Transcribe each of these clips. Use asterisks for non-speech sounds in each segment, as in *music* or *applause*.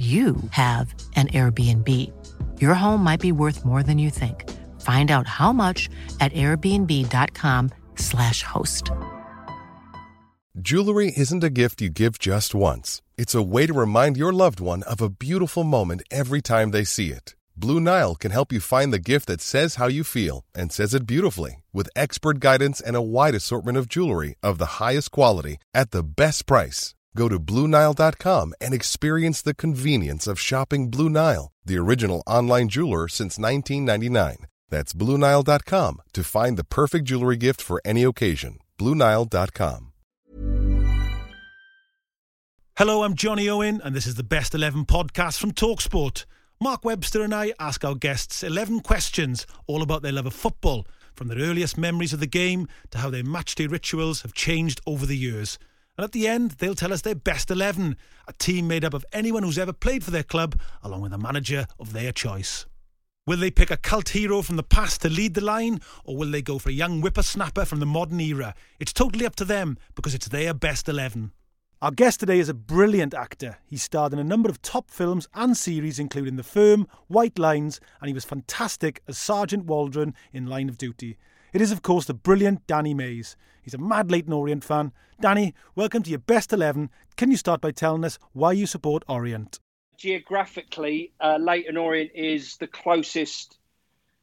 you have an Airbnb. Your home might be worth more than you think. Find out how much at airbnb.com/slash host. Jewelry isn't a gift you give just once. It's a way to remind your loved one of a beautiful moment every time they see it. Blue Nile can help you find the gift that says how you feel and says it beautifully with expert guidance and a wide assortment of jewelry of the highest quality at the best price. Go to BlueNile.com and experience the convenience of shopping Blue Nile, the original online jeweler since 1999. That's BlueNile.com to find the perfect jewelry gift for any occasion. BlueNile.com. Hello, I'm Johnny Owen, and this is the Best 11 podcast from Talksport. Mark Webster and I ask our guests 11 questions all about their love of football, from their earliest memories of the game to how their matchday rituals have changed over the years. And at the end, they'll tell us their best 11, a team made up of anyone who's ever played for their club, along with a manager of their choice. Will they pick a cult hero from the past to lead the line, or will they go for a young whippersnapper from the modern era? It's totally up to them because it's their best 11. Our guest today is a brilliant actor. He starred in a number of top films and series, including The Firm, White Lines, and he was fantastic as Sergeant Waldron in Line of Duty. It is, of course, the brilliant Danny Mays. He's a mad Leyton Orient fan. Danny, welcome to your best 11. Can you start by telling us why you support Orient? Geographically, uh, Leyton Orient is the closest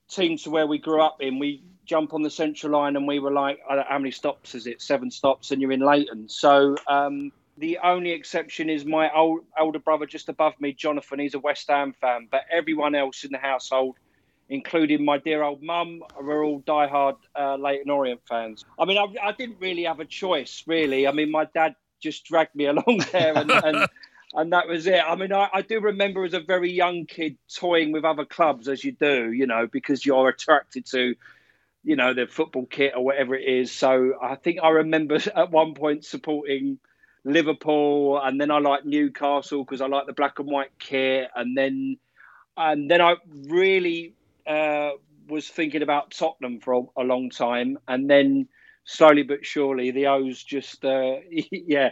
team to where we grew up in. We jump on the central line and we were like, how many stops is it? Seven stops and you're in Leyton. So um, the only exception is my old, older brother just above me, Jonathan. He's a West Ham fan, but everyone else in the household, including my dear old mum, we're all diehard uh, Leyton Orient fans. I mean, I, I, didn't really have a choice, really. I mean, my dad just dragged me *laughs* along there, and *laughs* and, and that was it. I mean, I, I do remember as a very young kid toying with other clubs, as you do, you know, because you're attracted to you know the football kit or whatever it is. So I think I remember *laughs* at one point supporting Liverpool, and then I like Newcastle because I like the black and white kit, and then and then I really uh, was thinking about Tottenham for a, a, long time, and then slowly but surely the O's just uh, *laughs* yeah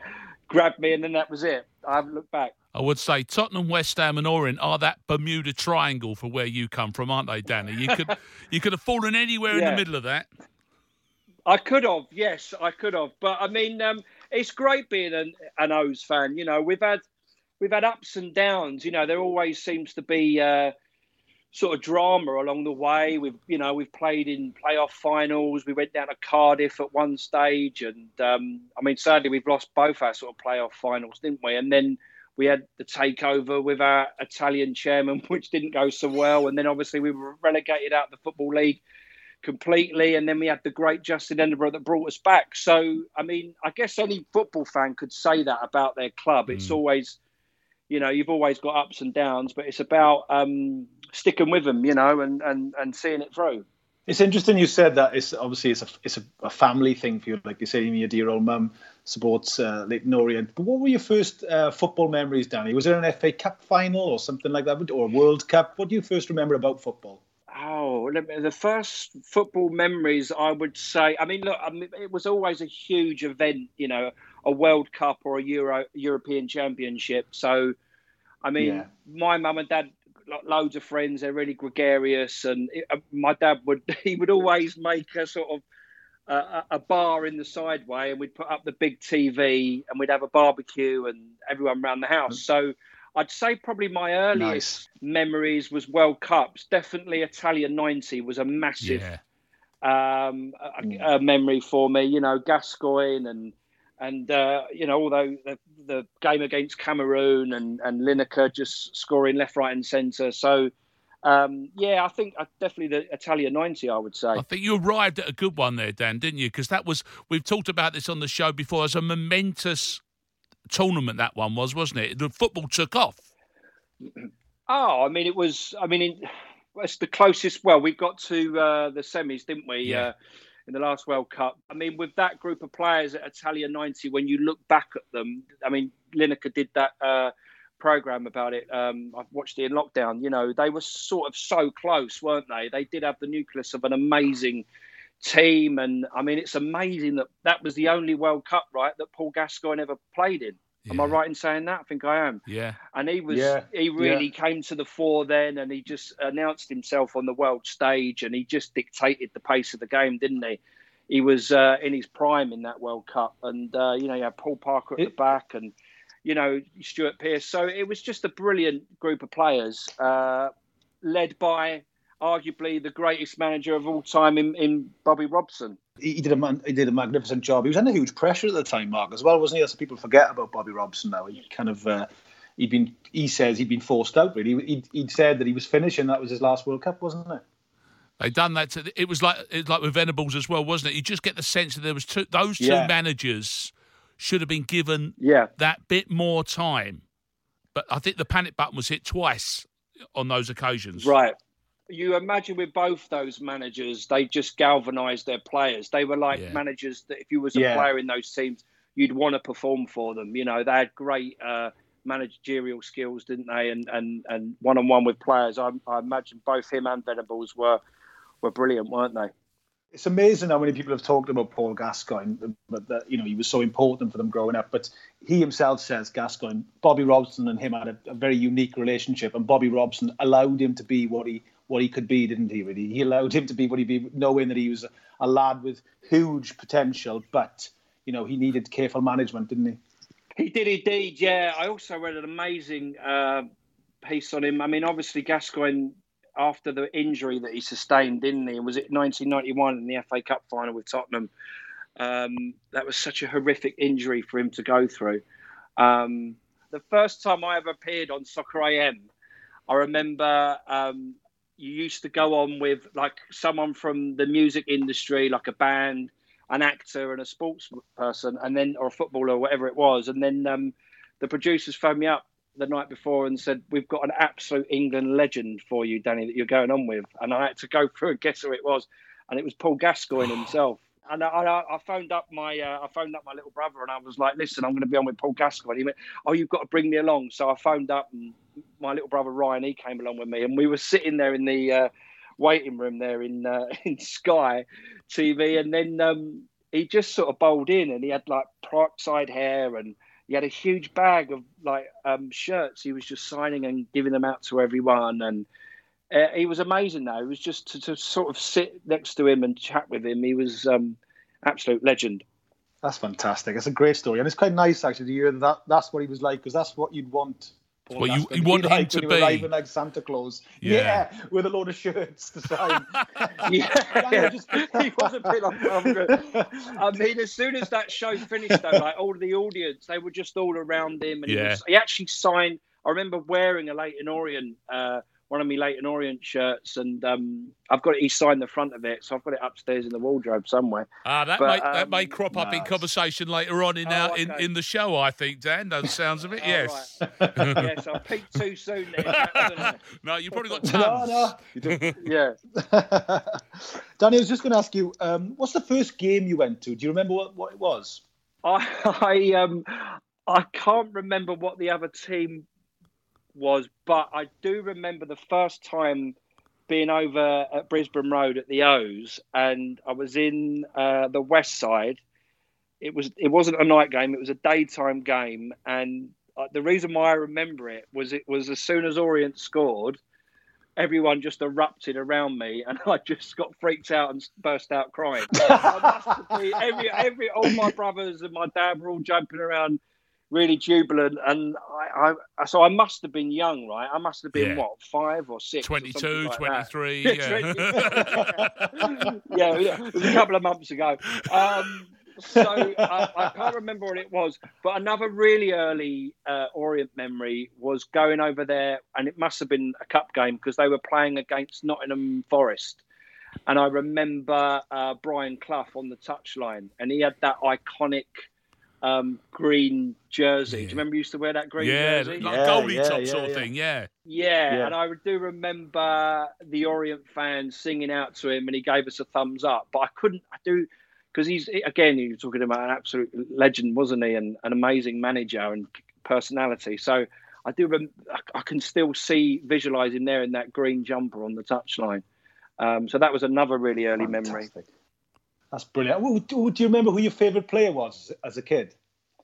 grabbed me, and then that was it. I haven't looked back. I would say Tottenham, West Ham, and Orient are that Bermuda Triangle for where you come from, aren't they, Danny? You could *laughs* you could have fallen anywhere yeah. in the middle of that. I could have, yes, I could have, but I mean, um, it's great being an, an O's fan. You know, we've had we've had ups and downs. You know, there always seems to be uh, sort of drama along the way. We've you know we've played in playoff finals. We went down to Cardiff at one stage, and um, I mean, sadly, we've lost both our sort of playoff finals, didn't we? And then we had the takeover with our Italian chairman, *laughs* which didn't go so well. And then obviously we were relegated out of the football league completely. And then we had the great Justin Edinburgh that brought us back. So, I mean, I guess any football fan could say that about their club. It's mm. always, you know, you've always got ups and downs, but it's about um, sticking with them, you know, and, and, and seeing it through. It's interesting you said that. It's obviously it's a it's a, a family thing for you, like you say, your dear old mum supports uh, Leyton Orient. But what were your first uh, football memories, Danny? Was there an FA Cup final or something like that, or a World Cup? What do you first remember about football? Oh, the first football memories, I would say. I mean, look, I mean, it was always a huge event, you know, a World Cup or a Euro European Championship. So, I mean, yeah. my mum and dad, loads of friends. They're really gregarious, and it, uh, my dad would *laughs* he would always make a sort of uh, a bar in the sideway, and we'd put up the big TV, and we'd have a barbecue, and everyone around the house. Mm. So I'd say probably my earliest nice. memories was World Cups. Definitely Italia 90 was a massive yeah. um, a, mm. a memory for me. You know, Gascoigne and and uh, you know, although the, the game against Cameroon and and Lineker just scoring left, right, and centre. So. Um, yeah, I think uh, definitely the Italia 90, I would say. I think you arrived at a good one there, Dan, didn't you? Because that was, we've talked about this on the show before, as a momentous tournament that one was, wasn't it? The football took off. Oh, I mean, it was. I mean, in, it's the closest. Well, we got to uh, the semis, didn't we? Yeah. Uh, in the last World Cup. I mean, with that group of players at Italia 90, when you look back at them, I mean, Lineker did that uh, program about it. Um, I've watched it in lockdown. You know, they were sort of so close, weren't they? They did have the nucleus of an amazing team. And I mean, it's amazing that that was the only World Cup, right, that Paul Gascoigne ever played in. Am I right in saying that? I think I am. Yeah. And he was Yeah, he really came to the fore then and he just announced himself on the world stage and he just dictated the pace of the game, didn't he? He was uh, in his prime in that World Cup and uh, you know, you had Paul Parker at the back and you know, Stuart Pearce. So it was just a brilliant group of players, uh, led by arguably the greatest manager of all time in, in Bobby Robson. He he did a he did a magnificent job. He was under huge pressure at the time, Mark, as well, wasn't he? That's people forget about Bobby Robson now. He kind of uh, he'd been he says he'd been forced out. Really, he'd, he'd said that he was finishing. That was his last World Cup, wasn't it? They done that. To, it was like it was like with Venables as well, wasn't it? You just get the sense that there was two. Those two Yeah. managers should have been given Yeah. that bit more time. But I think the panic button was hit twice on those occasions. Right. You imagine with both those managers, they just galvanised their players. They were like Yeah. managers that if you was a Yeah. player in those teams, you'd want to perform for them. You know, they had great uh, managerial skills, didn't they? And and and one on one with players. I, I imagine both him and Venables were were brilliant, weren't they? It's amazing how many people have talked about Paul Gascoigne, but that you know he was so important for them growing up. But he himself says Gascoigne, Bobby Robson and him had a, a very unique relationship, and Bobby Robson allowed him to be what he what he could be, didn't he? Really, he allowed him to be what he'd be, knowing that he was a, a lad with huge potential, but you know he needed careful management, didn't he? He did indeed, yeah. I also read an amazing uh, piece on him. I mean, obviously Gascoigne, after the injury that he sustained, didn't he? Was it 1991 in the FA Cup final with Tottenham? Um, that was such a horrific injury for him to go through. Um, the first time I ever appeared on Soccer AM, I remember um, you used to go on with like someone from the music industry, like a band, an actor, and a sports person, and then or a footballer or whatever it was, and then um, the producers phoned me up the night before and said, "We've got an absolute England legend for you, Danny, that you're going on with," and I had to go *laughs* through and guess who it was, and it was Paul Gascoigne himself. And I, I, I phoned up my uh, I phoned up my little brother and I was like, listen, I'm going to be on with Paul Gascoigne. He went, oh, you've got to bring me along. So I phoned up and my little brother Ryan, he came along with me, and we were sitting there in the uh, waiting room there in uh, *laughs* in Sky TV, and then um, he just sort of bowled in, and he had like peroxide hair, and he had a huge bag of like um, shirts. He was just signing and giving them out to everyone, and uh, he was amazing. Though it was just to, to sort of sit next to him and chat with him. He was um, absolute legend. That's fantastic. It's a great story, and it's quite nice actually to hear that that's what he was like because that's what you'd want. Paul Well, you- you be want him like to be. was arriving like Santa Claus. Yeah. with a load of shirts to sign. *laughs* *laughs* Yeah, just, *laughs* he was a bit like Margaret. I mean, as soon as that show finished, though, like all the audience, they were just all around him, and he, was, he actually signed. I remember wearing a Leyton Orient, uh, one of my Leyton Orient shirts, and um, I've got it. He signed the front of it, so I've got it upstairs in the wardrobe somewhere. Ah, that But, may that um, may crop up in conversation later on in Oh, our, okay. in the show. I think Dan. Those sounds of it. *laughs* Oh, yes. right. yes, *laughs* I peaked too soon there. *laughs* no, you probably got no, tons. no. You don't- yeah. Danny, I was just going to ask you, um, what's the first game you went to? Do you remember what, what it was? I, I um I can't remember what the other team was, but I do remember the first time being over at Brisbane Road at the O's, and I was in uh, the West Side. It was it wasn't a night game; it was a daytime game, and uh, the reason why I remember it was it was as soon as Orient scored. Everyone just erupted around me, and *laughs* I just got freaked out and burst out crying. *laughs* I must have been- every, every, all my brothers and my dad were all jumping around, really jubilant, and I, I, so I must have been young, right? I must have been Yeah. what five or six, 22, something like 23. *laughs* Yeah, Yeah. *laughs* *laughs* yeah, yeah, it was a couple of months ago. Um, so I, I can't remember what it was, but another really early uh, Orient memory was going over there, and it must have been a cup game because they were playing against Nottingham Forest. And I remember uh, Brian Clough on the touchline, and he had that iconic um, green jersey. Do you remember you used to wear that green yeah, jersey? like Yeah, Goldie yeah, top yeah, sort of thing. Yeah. Yeah, Yeah. and I do remember the Orient fans singing out to him, and he gave us a thumbs up. But I couldn't, I do, because he's again, you were talking about an absolute legend, wasn't he? And an amazing manager and personality. So I do, rem- I- I can still see, visualize him there in that green jumper on the touchline. Um, so that was another really early memory. Fantastic. That's brilliant. Do do you remember who your favourite player was as a kid?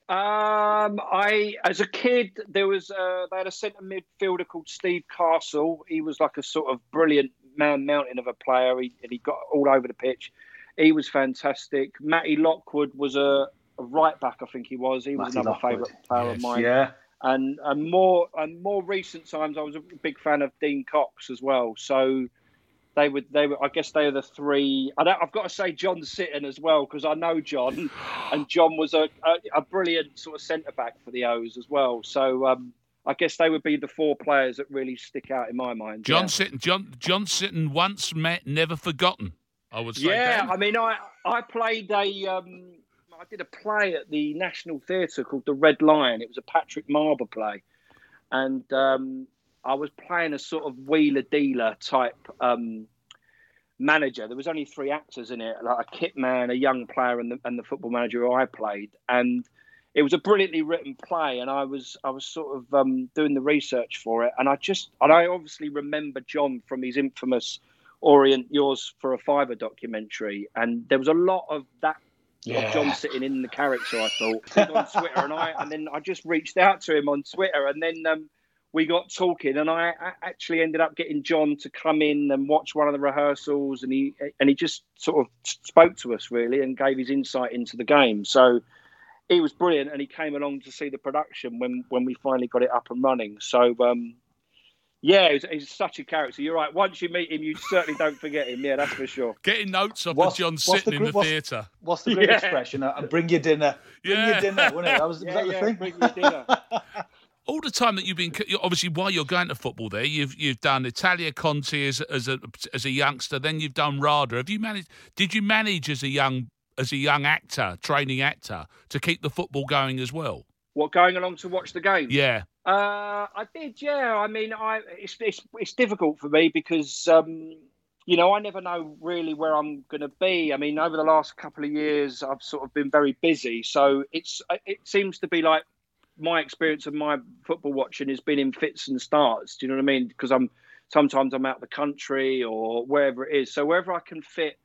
Um, I as a kid there was uh, they had a centre midfielder called Steve Castle. He was like a sort of brilliant man mountain of a player. He and he got all over the pitch. He was fantastic. Matty Lockwood was a, a right back, I think he was. He was Matty another Lockwood. favourite player Yes. of mine. Yeah. And and more and more recent times, I was a big fan of Dean Cox as well. So they would they were I guess they are the three. I don't, I've got to say John Sitton as well because I know John, *gasps* and John was a, a, a brilliant sort of centre back for the O's as well. So um, I guess they would be the four players that really stick out in my mind. John yeah. Sitton, John John Sitton, once met, never forgotten. I would say. Yeah. I mean, I I played a um, I did a play at the National Theatre called The Red Lion. It was a Patrick Marber play, and um, I was playing a sort of wheeler dealer type um, manager. There was only three actors in it, like a kit man, a young player, and the and the football manager who I played, and. It was a brilliantly written play, and I was I was sort of um, doing the research for it, and I just and I obviously remember John from his infamous Orient Yours for a Fiver documentary, and there was a lot of that of John Sitton in the character. I thought on Twitter, and I and then I just reached out to him on Twitter, and then um, we got talking, and I, I actually ended up getting John to come in and watch one of the rehearsals, and he and he just sort of spoke to us really and gave his insight into the game. So he was brilliant, and he came along to see the production when when we finally got it up and running. So. Um, yeah, he's, he's such a character. You're right. Once you meet him, you certainly don't forget him. Yeah, that's for sure. Getting notes off What's- of John sitting Sitton the in the theatre. What's the great Yeah. expression? Uh, bring your dinner. Bring Yeah. your dinner, wasn't it? That was, was Yeah, that the thing? bring your dinner. *laughs* all the time that you've been obviously while you're going to football there you've you've done Italia Conti as, as a as a youngster then you've done RADA have you managed did you manage as a young as a young actor training actor to keep the football going as well What going along to watch the game? yeah Uh, I did, yeah. I mean, I it's it's, it's difficult for me because um, you know I never know really where I'm going to be. I mean, over the last couple of years, I've sort of been very busy, so it's it seems to be like my experience of my football watching has been in fits and starts. Do you know what I mean? Because I'm sometimes I'm out the country or wherever it is. So wherever I can fit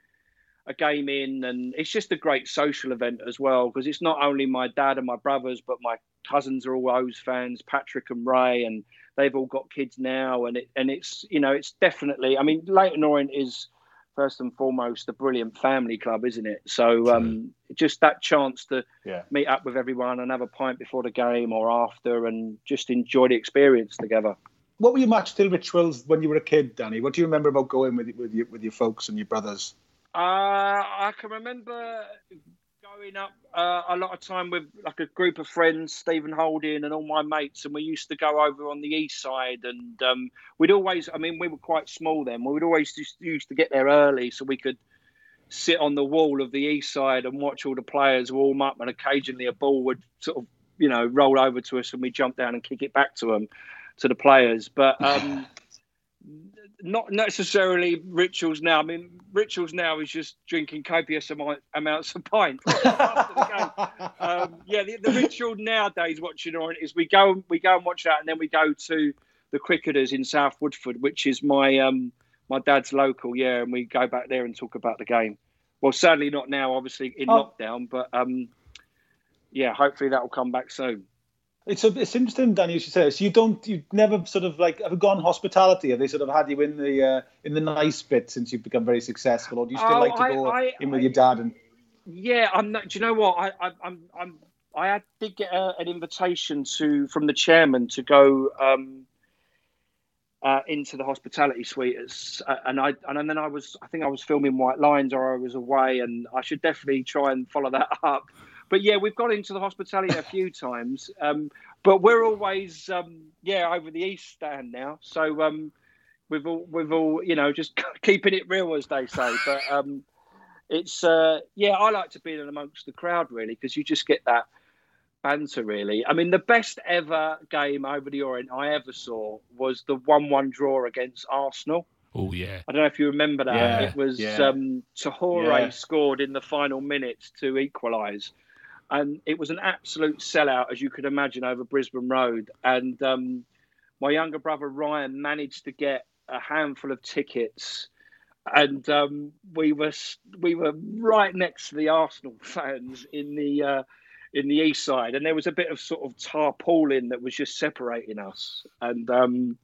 a game in, and it's just a great social event as well because it's not only my dad and my brothers, but my cousins are all O's fans, Patrick and Ray, and they've all got kids now, and it and it's you know it's definitely. I mean, Leyton Orient is first and foremost a brilliant family club, isn't it? So um, just that chance to Yeah. meet up with everyone and have a pint before the game or after, and just enjoy the experience together. What were your match still rituals when you were a kid, Danny? What do you remember about going with with your with your folks and your brothers? Uh, I can remember going up uh, a lot of time with like a group of friends, Stephen Holding and all my mates, and we used to go over on the east side. And um, we'd always, I mean, we were quite small then. We would always just used to get there early so we could sit on the wall of the east side and watch all the players warm up, and occasionally a ball would sort of, you know, roll over to us, and we jump down and kick it back to them, to the players. But um, not necessarily rituals now. I mean, rituals now is just drinking copious amount, amounts of pint. after the game. Um, yeah, the, the ritual nowadays watching Orient is we go we go and watch that, and then we go to the cricketers in South Woodford, which is my um, my dad's local. Yeah, and we go back there and talk about the game. Well, sadly not now, obviously in Oh. lockdown, but um, yeah, hopefully that will come back soon. It's a, it's interesting, Danny, you say. So you don't, you never sort of like have gone hospitality? Have they sort of had you in the uh, in the nice bit since you've become very successful, or do you still Oh, like to I- go I- in with I- your dad and? Yeah, I'm not. Do you know what? I, I, I'm, I'm, I had, did get a, an invitation to from the chairman to go um, uh, into the hospitality suite, uh, and I, and then I was, I think I was filming White Lines, or I was away, and I should definitely try and follow that *laughs* up. But yeah, we've got into the hospitality a few times, um, but we're always, um, yeah, over the east stand now. So um, we've all, we've all, you know, just *laughs* keeping it real, as they say. But um, it's uh, yeah, I like to be in amongst the crowd really because you just get that banter, really. I mean, the best ever game over the Orient I ever saw was the one-one draw against Arsenal. Oh yeah. I don't know if you remember that. Yeah, it was yeah. um, Tehoue Yeah. scored in the final minutes to equalise, and it was an absolute sellout, as you could imagine, over Brisbane Road. And um, my younger brother Ryan managed to get a handful of tickets, and um, we were we were right next to the Arsenal *laughs* fans in the. Uh, in the east side, and there was a bit of sort of tarpaulin that was just separating us. And um,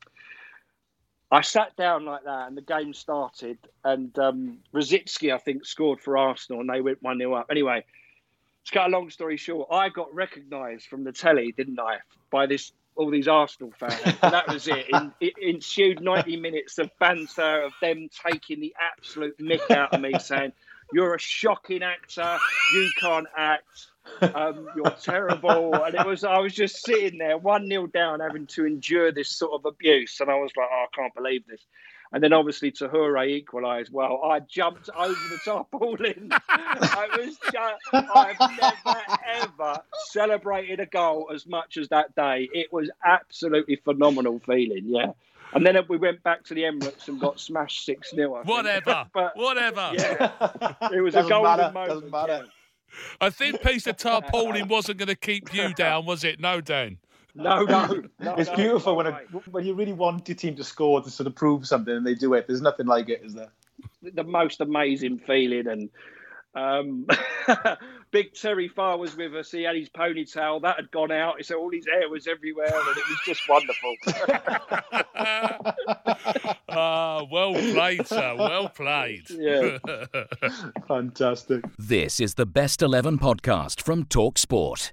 I sat down like that, and the game started. And um, Rosicky, I think, scored for Arsenal, and they went one 0 up. Anyway, to cut a long story short, I got recognised from the telly, didn't I, by this all these Arsenal fans. And that was it. In, *laughs* it ensued ninety minutes of banter of them taking the absolute mick out of me, saying, "You're a shocking actor. You can't act." um, you're terrible. And it was, I was just sitting there, one nil down, having to endure this sort of abuse. And I was like, oh, I can't believe this. And then obviously Tehoue equalised. Well, I jumped over the tarpaulin. *laughs* I was just, I've never ever celebrated a goal as much as that day. It was absolutely phenomenal feeling. Yeah. And then we went back to the Emirates and got smashed 6 0. Whatever. *laughs* but Whatever. yeah, *laughs* it was a Doesn't golden matter, moment. doesn't matter. yeah. I think piece of tarpaulin wasn't going to keep you down, was it? No, Dan. No, no, no. *laughs* It's no, beautiful no when way. it, when you really want your team to score to sort of prove something and they do it. There's nothing like it, is there? the most amazing feeling. And um, *laughs* Big Terry Farr was with us. He had his ponytail that had gone out. So all his hair was everywhere, and it was just wonderful. *laughs* Ah, well played, sir. Well played. Yeah. Fantastic. This is the Best 11 podcast from TalkSport.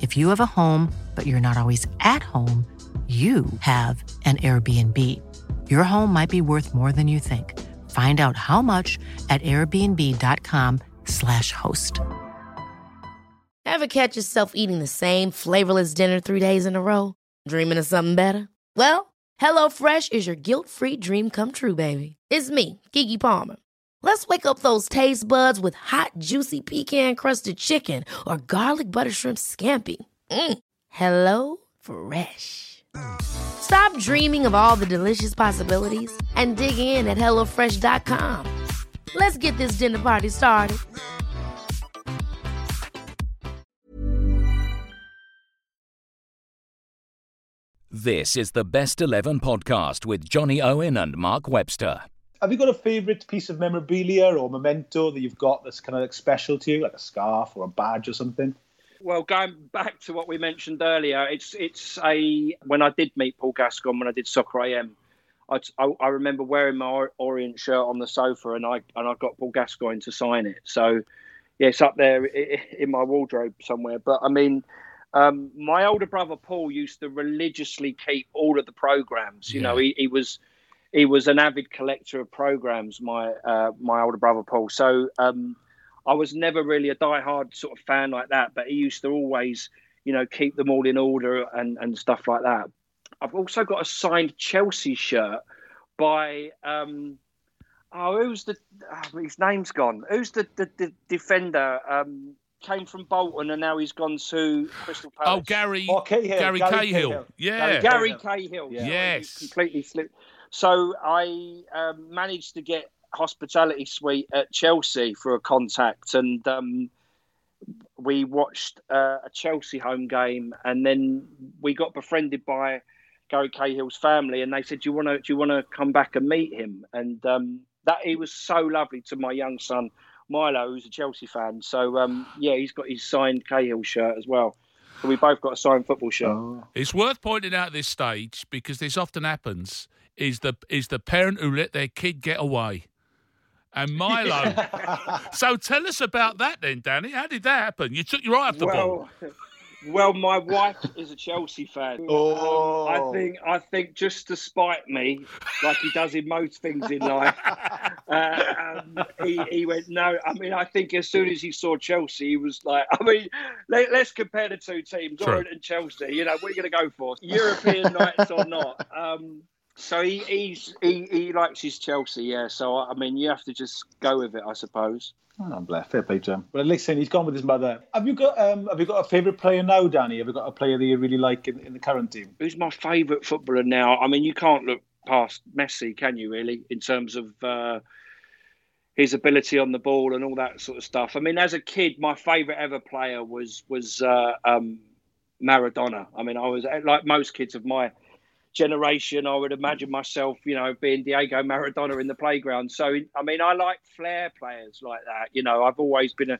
If you have a home, but you're not always at home, you have an Airbnb. Your home might be worth more than you think. Find out how much at airbnb.com/slash host. Ever catch yourself eating the same flavorless dinner three days in a row? Dreaming of something better? Well, HelloFresh is your guilt-free dream come true, baby. It's me, Keke Palmer. Let's wake up those taste buds with hot, juicy pecan-crusted chicken or garlic butter shrimp scampi. Mm. Hello Fresh. Stop dreaming of all the delicious possibilities and dig in at HelloFresh.com. Let's get this dinner party started. This is the Best 11 podcast with Johnny Owen and Mark Webster. Have you got a favourite piece of memorabilia or memento that you've got that's kind of like special to you, like a scarf or a badge or something? Well, going back to what we mentioned earlier, it's it's a when I did meet Paul Gascoigne when I did Soccer AM, I, I, I remember wearing my Orient shirt on the sofa, and I and I got Paul Gascoigne to sign it. So, yeah, it's up there in my wardrobe somewhere. But I mean, um, my older brother Paul used to religiously keep all of the programs. You know, he, he was he was an avid collector of programs. My uh, my older brother Paul. So. Um, I was never really a die-hard sort of fan like that, but he used to always, you know, keep them all in order and, and stuff like that. I've also got a signed Chelsea shirt by, um, oh, who's the, oh, his name's gone. Who's the, the, the defender? Um, came from Bolton and now he's gone to Crystal Palace. Oh, Gary, Oh, Cahill, Gary, Gary Cahill. Cahill. Yeah. Gary Cahill. Yeah. sorry, Yes. you completely slipped. So I um, managed to get hospitality suite at Chelsea for a contact, and um, we watched uh, a Chelsea home game, and then we got befriended by Gary Cahill's family, and they said, "Do you want to? Do you want to come back and meet him?" And um, that he was so lovely to my young son Milo, who's a Chelsea fan. So um, yeah, he's got his signed Cahill shirt as well. So we both got a signed football shirt. Oh. It's worth pointing out at this stage because this often happens. Is the is the parent who let their kid get away? and Milo. *laughs* so tell us about that then, Danny. How did that happen? You took your eye off the well, ball. *laughs* Well, my wife is a Chelsea fan. *laughs* Oh. Um, I think I think just to spite me, like he does in most things in life, *laughs* uh, um, he, he went no. I mean, I think as soon as he saw Chelsea, he was like, I mean, let, us compare the two teams, Orient and Chelsea. You know, what are you going to go for? European nights or not? Um, so he he's, he he likes his Chelsea, yeah. So I mean, you have to just go with it, I suppose. Oh, bless, fair play to him. But listen, he's gone with his mother. Have you got um, have you got a favourite player now, Danny? Have you got a player that you really like in, in the current team? Who's my favourite footballer now? I mean, you can't look past Messi, can you? Really, in terms of uh, his ability on the ball and all that sort of stuff. I mean, as a kid, my favourite ever player was was uh, um, Maradona. I mean, I was like most kids of my generation, I would imagine myself, you know, being Diego Maradona in the playground. So, I mean, I like flair players like that. You know, I've always been a,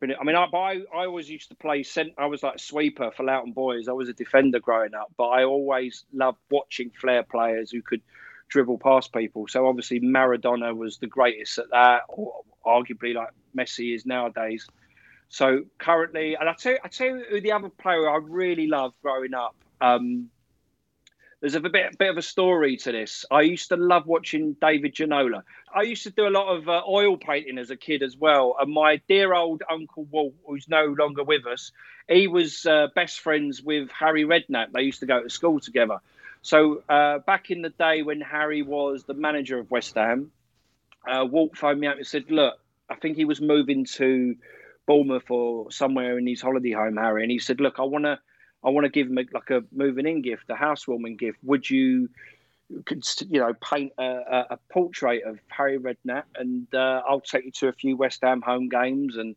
been a I mean, I, I, I always used to play. Cent, I was like a sweeper for Loughton Boys. I was a defender growing up, but I always loved watching flair players who could dribble past people. So obviously Maradona was the greatest at that, or arguably like Messi is nowadays. So currently, and I tell you, I tell you who the other player I really loved growing up. Um, there's a bit, bit of a story to this. I used to love watching David Ginola. I used to do a lot of uh, oil painting as a kid as well. And my dear old Uncle Walt, who's no longer with us, he was uh, best friends with Harry Redknapp. They used to go to school together. So uh, back in the day when Harry was the manager of West Ham, uh, Walt phoned me up and said, "Look, I think he was moving to Bournemouth or somewhere in his holiday home, Harry." And he said, "Look, I want to." I want to give him a, like a moving in gift, a housewarming gift. Would you, you know, paint a, a portrait of Harry Redknapp, and uh, I'll take you to a few West Ham home games, and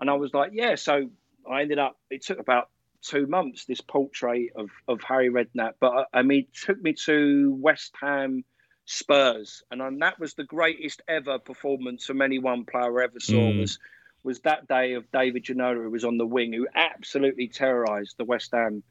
and I was like, yeah. So I ended up. It took about two months this portrait of of Harry Redknapp, but uh, I mean, it took me to West Ham. Spurs, and um, that was the greatest ever performance from any one player I ever saw. Mm. Was was that day of David Ginola, who was on the wing, who absolutely terrorised the West Ham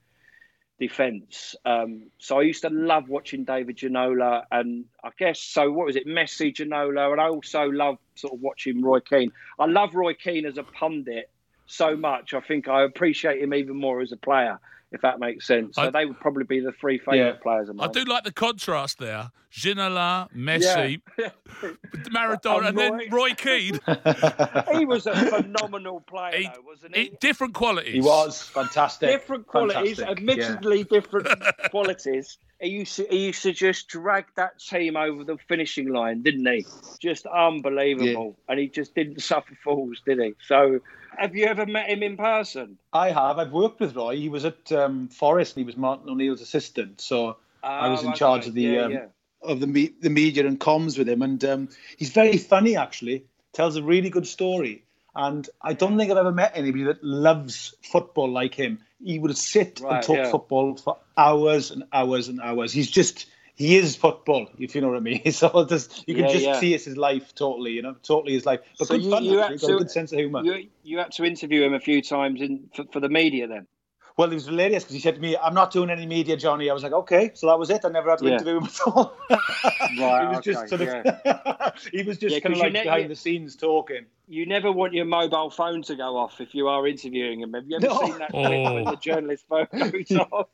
defence. Um, so I used to love watching David Ginola, and I guess so. What was it, Messi, Ginola, and I also love sort of watching Roy Keane. I love Roy Keane as a pundit so much. I think I appreciate him even more as a player if that makes sense. So I, they would probably be the three favourite yeah. players of mine. I do like the contrast there. Ginola, Messi, yeah. *laughs* Maradona, and, then Roy Keane. *laughs* he was a phenomenal player, he, though, wasn't he? he? Different qualities. He was fantastic. Different qualities, fantastic. admittedly yeah. different *laughs* qualities. He used, to, he used to just drag that team over the finishing line, didn't he? Just unbelievable. And he just didn't suffer fools, did he? So have you ever met him in person? I have. I've worked with Roy. He was at um, Forest and he was Martin O'Neill's assistant. So oh, I was in okay. charge of the yeah, um, yeah. Of the me- the media and comms with him. And um, he's very funny, actually. Tells a really good story. And I don't think I've ever met anybody that loves football like him. He would sit right, and talk yeah. football for hours and hours and hours. He's just he is football, if you know what I mean. *laughs* So just, you can yeah, just yeah. see it's his life totally, you know, totally his life. But so good you, fun, you had to, a good sense of humour. You, you had to interview him a few times in for, for the media then. Well, it was hilarious because he said to me, "I'm not doing any media, Johnny." I was like, "Okay," so that was it. I never had to yeah. interview him at all. *laughs* right, he was okay, just sort of, yeah. *laughs* he was just yeah, kind of like ne- behind the scenes talking. You never want your mobile phone to go off if you are interviewing him. Have you ever no. seen that clip oh. when the journalist phone *laughs* goes off?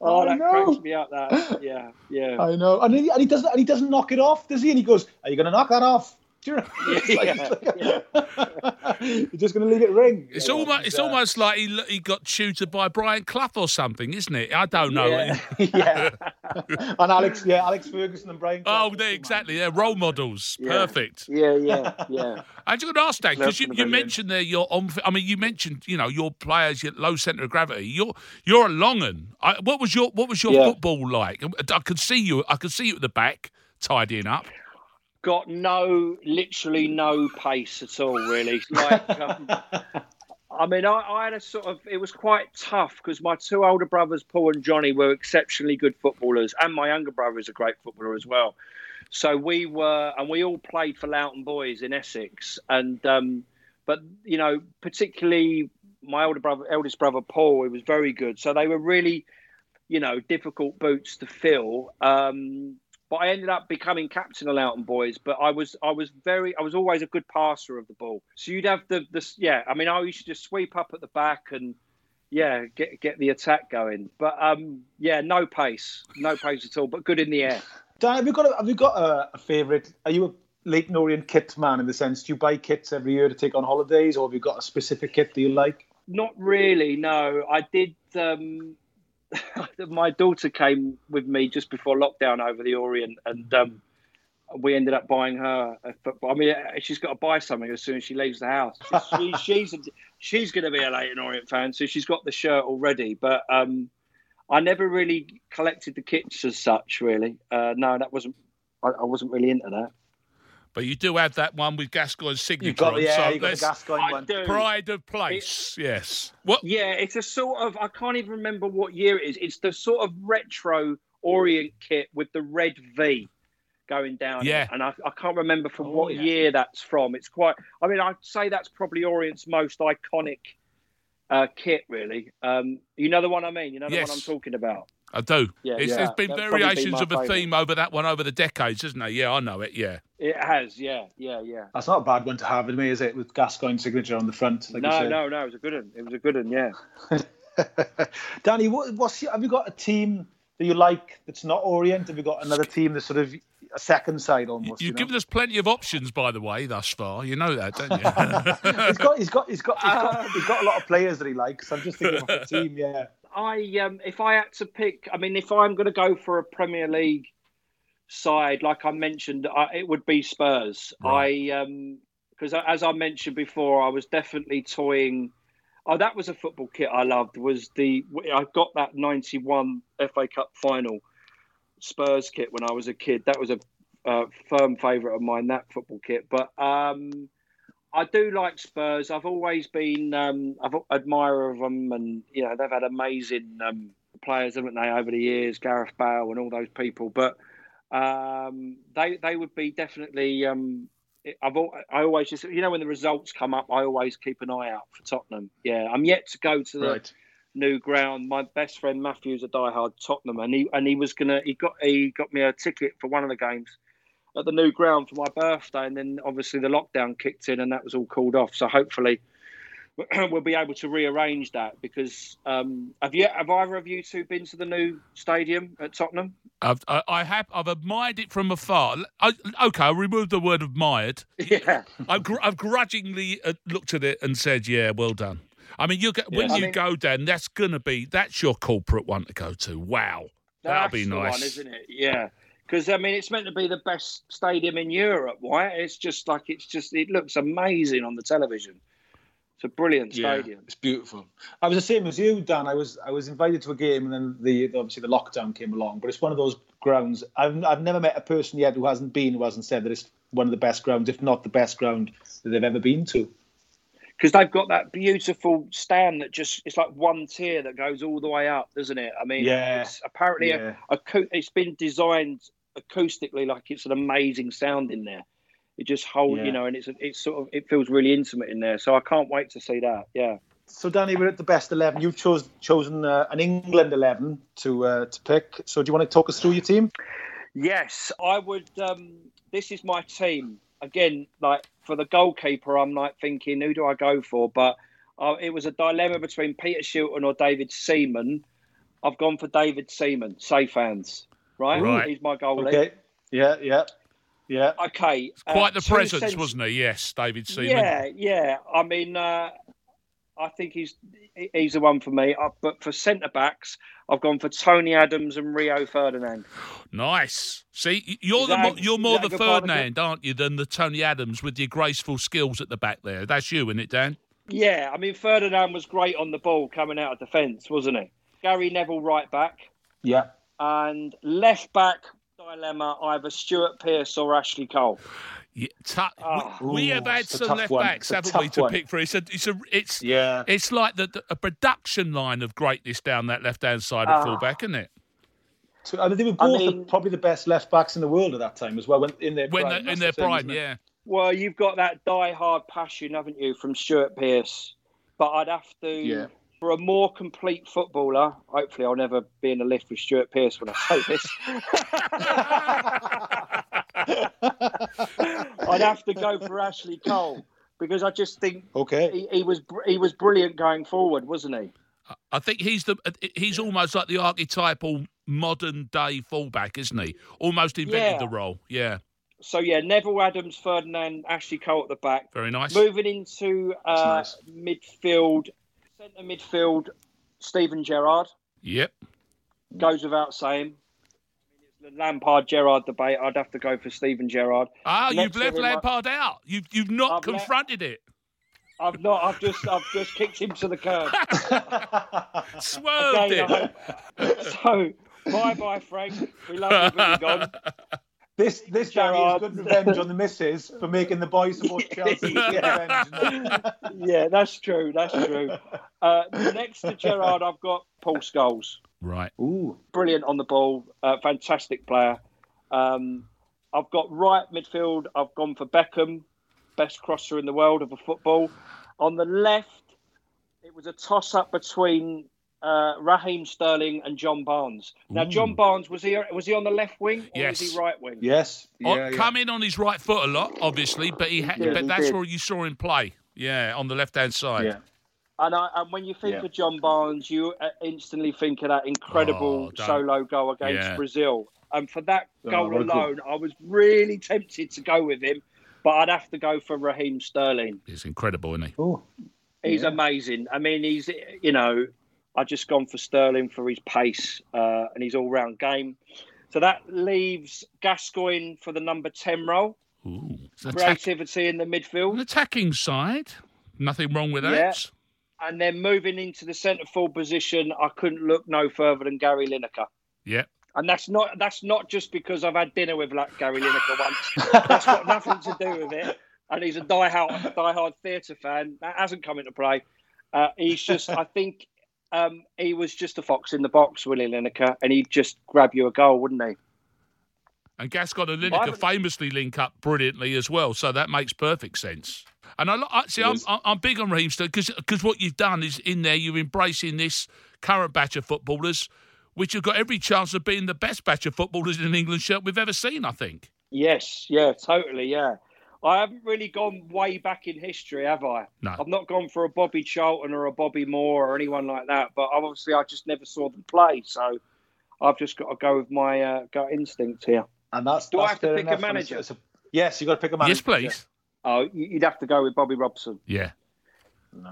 Oh, that cracks me up. That yeah, yeah. I know, and he, and he doesn't, and he doesn't knock it off, does he? And he goes, "Are you going to knock that off?" You know? *laughs* yeah, yeah. *laughs* You're just going to leave it ring. It's almost it's uh, almost like he he got tutored by Brian Clough or something, isn't it? I don't know. Yeah, *laughs* yeah. and Alex, yeah, Alex Ferguson and Brian. Clough. Oh, they, exactly. They're role models. Yeah. Perfect. Yeah, yeah, yeah. I'm just going to ask that because you, you mentioned there your on. I mean, you mentioned you know your players, your low centre of gravity. You're you're a long un. what was your what was your football like? I could see you. I could see you at the back tidying up got no, literally no pace at all, really. *laughs* Like, um, I mean, I, I had a sort of. It was quite tough because my two older brothers, Paul and Johnny, were exceptionally good footballers, and my younger brother is a great footballer as well. So we were, and we all played for Loughton Boys in Essex, and um, but you know, particularly my older brother, eldest brother Paul, he was very good. So they were really, you know, difficult boots to fill. Um, but I ended up becoming captain of Loughton Boys. But I was I was very I was always a good passer of the ball. So you'd have the this yeah. I mean I used to just sweep up at the back and yeah get get the attack going. But um yeah no pace no pace at all. But good in the air. Dan, have you got a, have you got a, a favourite? Are you a Leyton Orient kit man in the sense do you buy kits every year to take on holidays, or have you got a specific kit that you like? Not really. No, I did. Um, *laughs* my daughter came with me just before lockdown over the Orient, and um, we ended up buying her a football. I mean, she's got to buy something as soon as she leaves the house. She, *laughs* she's she's going to be a Leyton Orient fan, so she's got the shirt already. But um, I never really collected the kits as such. Really, uh, no, that wasn't. I, I wasn't really into that. But you do have that one with Gascoigne's signature. You've got, on, yeah, so you've got the Gascoigne one. do. Pride of place, yes. What? Yeah, it's a sort of. I can't even remember what year it is. It's the sort of retro Orient kit with the red V going down. Yeah. it. and I, I can't remember from Oh, what yeah. year that's from. It's quite. I mean, I'd say that's probably Orient's most iconic uh, kit, really. Um, you know the one I mean. You know the Yes. one I'm talking about. I do. Yeah, it's, yeah. There's been That'd probably be variations my of a favourite. theme over that one over the decades, isn't there? Yeah, I know it. Yeah. It has, yeah, yeah, yeah. That's not a bad one to have in me, is it? With Gascoigne signature on the front. Like no, said. no, no. It was a good one. It was a good one. Yeah. *laughs* Danny, what, what's your, have you got a team that you like that's not Orient? Have you got another team that's sort of a second side almost? You've you know? given us plenty of options, by the way, thus far. You know that, don't you? *laughs* he's got, he's got, he's got, he's got, *laughs* he's got a lot of players that he likes. I'm just thinking of a team, yeah. I um, if I had to pick, I mean, if I'm going to go for a Premier League side, like I mentioned, I, it would be Spurs. I um, because as I mentioned before, I was definitely toying. Oh, that was a football kit I loved. Was the I got that '91 FA Cup final Spurs kit when I was a kid. That was a uh, firm favourite of mine. That football kit, but um, I do like Spurs. I've always been um, I've an admirer of them, and you know they've had amazing um, players, haven't they, over the years? Gareth Bale and all those people. But um, they they would be definitely. Um, I've I always just you know when the results come up, I always keep an eye out for Tottenham. Yeah, I'm yet to go to the Right. new ground. My best friend Matthew's a diehard Tottenham, and he and he was gonna he got he got me a ticket for one of the games at the new ground for my birthday, and then obviously the lockdown kicked in, and that was all called off. So hopefully *clears throat* we'll be able to rearrange that because um, have you have either of you two been to the new stadium at Tottenham? I've, I, I have. I've admired it from afar. I, okay, I removed the word admired. Yeah, I've, gr- I've grudgingly uh, looked at it and said, "Yeah, well done." I mean, you get, when I you mean- go down, that's gonna be that's your corporate one to go to. Wow, that'll be nice. one, isn't it? Yeah. Because I mean, it's meant to be the best stadium in Europe, right? It's just like it's just it looks amazing on the television. It's a brilliant stadium. it's beautiful. I was the same as you, Dan. I was I was invited to a game, and then the obviously the lockdown came along. But it's one of those grounds. I've I've never met a person yet who hasn't been who hasn't said that it's one of the best grounds, if not the best ground that they've ever been to. Because they've got that beautiful stand that just it's like one tier that goes all the way up, doesn't it? I mean, Yeah. it's apparently Yeah. a, acou- it's been designed acoustically like it's an amazing sound in there. It just hold, Yeah. you know, and it's it's sort of it feels really intimate in there. So I can't wait to see that. Yeah. So Danny, we're at the best eleven. You've chose, chosen uh, an England eleven to uh, to pick. So do you want to talk us through your team? Yes, I would. Um, this is my team again. Like for the goalkeeper, I'm like thinking, who do I go for? But uh, it was a dilemma between Peter Shilton or David Seaman. I've gone for David Seaman. Safe hands, right? Right. He's my goalie. Okay. Yeah, yeah, yeah. Okay. uh, Quite the presence, cent- wasn't he? Yes, David Seaman. Yeah, yeah. I mean, uh, I think he's he's the one for me. Uh, but for centre backs, I've gone for Tony Adams and Rio Ferdinand. Nice. See, you're Is the that- you're more the? Ferdinand, aren't you, than the Tony Adams with your graceful skills at the back there. That's you, isn't it, Dan? Yeah, I mean Ferdinand was great on the ball coming out of defence, wasn't he? Gary Neville right back Yeah. and left back. dilemma: either Stuart Pearce or Ashley Cole. Yeah, tu- Oh. we, we have had some left one. backs, It's haven't we, to one. pick for? It's a, it's a, it's Yeah. it's like the, the a production line of greatness down that left hand side of Ah. fullback, isn't it? So, I mean, they were I both mean- the, probably the best left backs in the world at that time as well. When in their When prime, they, in their the thing, prime, isn't yeah. Well, you've got that die-hard passion, haven't you, from Stuart Pearce? But I'd have to, Yeah. for a more complete footballer. Hopefully, I'll never be in a lift with Stuart Pearce when I say this. *laughs* *laughs* I'd have to go for Ashley Cole because I just think Okay. he, he was he was brilliant going forward, wasn't he? I think he's the he's almost like the archetypal modern day fullback, isn't he? Almost invented Yeah. the role. Yeah, So yeah, Neville Adams, Ferdinand, Ashley Cole at the back. very nice. Moving into uh, That's midfield, centre midfield, Steven Gerrard Yep. goes without saying. The Lampard Gerrard debate. I'd have to go for Steven Gerrard. Ah, Next you've left to him, I- Lampard out. You've you've not I've le- confronted it. I've not. I've just. I've just kicked him to the curb. *laughs* Swerved Again, it. *laughs* so bye bye, Frank. We love you, but you're gone. *laughs* This this Danny is Gerrard. good revenge on the missus for making the boys support Chelsea. Get revenge. Yeah, that's true. That's true. Uh, next to Gerrard, I've got Paul Scholes. Right. Ooh. brilliant on the ball, uh, fantastic player. Um, I've got right midfield. I've gone for Beckham, best crosser in the world of a football. On the left, it was a toss-up between uh, Raheem Sterling and John Barnes. Now, John Barnes was he was he on the left wing or Yes. was he right wing? Yes. Oh, Yeah, yeah. Come in on his right foot a lot, obviously, but he ha- did, but he that's did. where you saw him play. Yeah, on the left hand side. Yeah. And, I, and when you think Yeah. of John Barnes, you uh, instantly think of that incredible Oh, don't- solo goal against Yeah. Brazil. And for that Oh, goal very cool. alone, I was really tempted to go with him, but I'd have to go for Raheem Sterling. He's incredible, isn't he? Ooh. He's Yeah. amazing. I mean, he's you know, I just gone for Sterling for his pace uh, and his all-round game. So that leaves Gascoigne for the number ten role. Ooh. It's an, attack- Creativity in the an midfield, attacking side. Nothing wrong with that. And then moving into the centre forward position, I couldn't look no further than Gary Lineker. Yeah. And that's not that's not just because I've had dinner with like Gary Lineker once. *laughs* that's got nothing to do with it. And he's a diehard diehard theatre fan. That hasn't come into play. Uh, he's just I think um, he was just a fox in the box, Willie Lineker, and he'd just grab you a goal, wouldn't he? And Gascoigne and Lineker famously link up brilliantly as well, so that makes perfect sense. And I, li- I see, I'm, Yes. I'm I'm big on Raheem Sterling because what you've done is in there you're embracing this current batch of footballers, which have got every chance of being the best batch of footballers in an England shirt we've ever seen. I think. Yes, yeah, totally, yeah. I haven't really gone way back in history, have I? No. I've not gone for a Bobby Charlton or a Bobby Moore or anyone like that. But obviously, I just never saw them play, so I've just got to go with my uh, gut instinct here. And that's. Do I have to pick a enough, and manager? a- yes, you got to pick a manager. yes, please. Oh, you- you'd have to go with Bobby Robson, Yeah.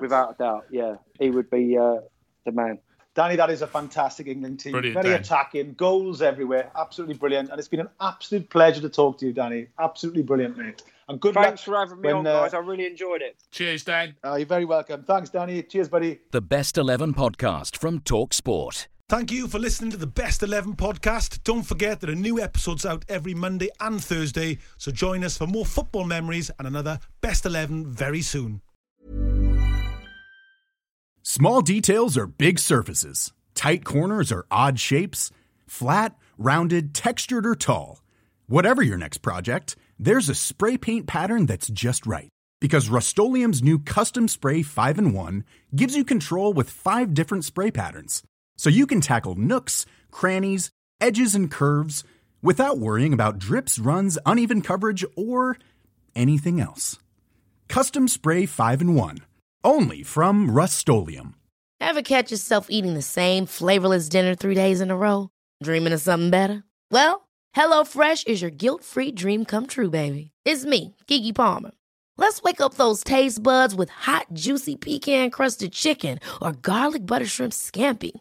without a doubt. Yeah, he would be uh, the man. Danny, that is a fantastic England team. Brilliant, Very Dan. attacking, goals everywhere. Absolutely brilliant. And it's been an absolute pleasure to talk to you, Danny. Absolutely brilliant, mate. And good Thanks luck. for having me when, on, uh, guys. I really enjoyed it. Cheers, Dan. Uh, you're very welcome. Thanks, Danny. Cheers, buddy. The Best 11 podcast from Talk Sport. Thank you for listening to the Best 11 podcast. Don't forget that a new episodes out every Monday and Thursday, so join us for more football memories and another Best 11 very soon. Small details are big surfaces. Tight corners are odd shapes. Flat, rounded, textured, or tall. Whatever your next project, there's a spray paint pattern that's just right. Because Rust-Oleum Custom Spray 5 in 1 gives you control with five different spray patterns. So you can tackle nooks, crannies, edges, and curves without worrying about drips, runs, uneven coverage, or anything else. Custom Spray 5 in 1. Only from Rust Ever catch yourself eating the same flavorless dinner three days in a row? Dreaming of something better? Well, HelloFresh is your guilt-free dream come true, baby. It's me, Keke Palmer. Let's wake up those taste buds with hot, juicy pecan-crusted chicken or garlic butter shrimp scampi.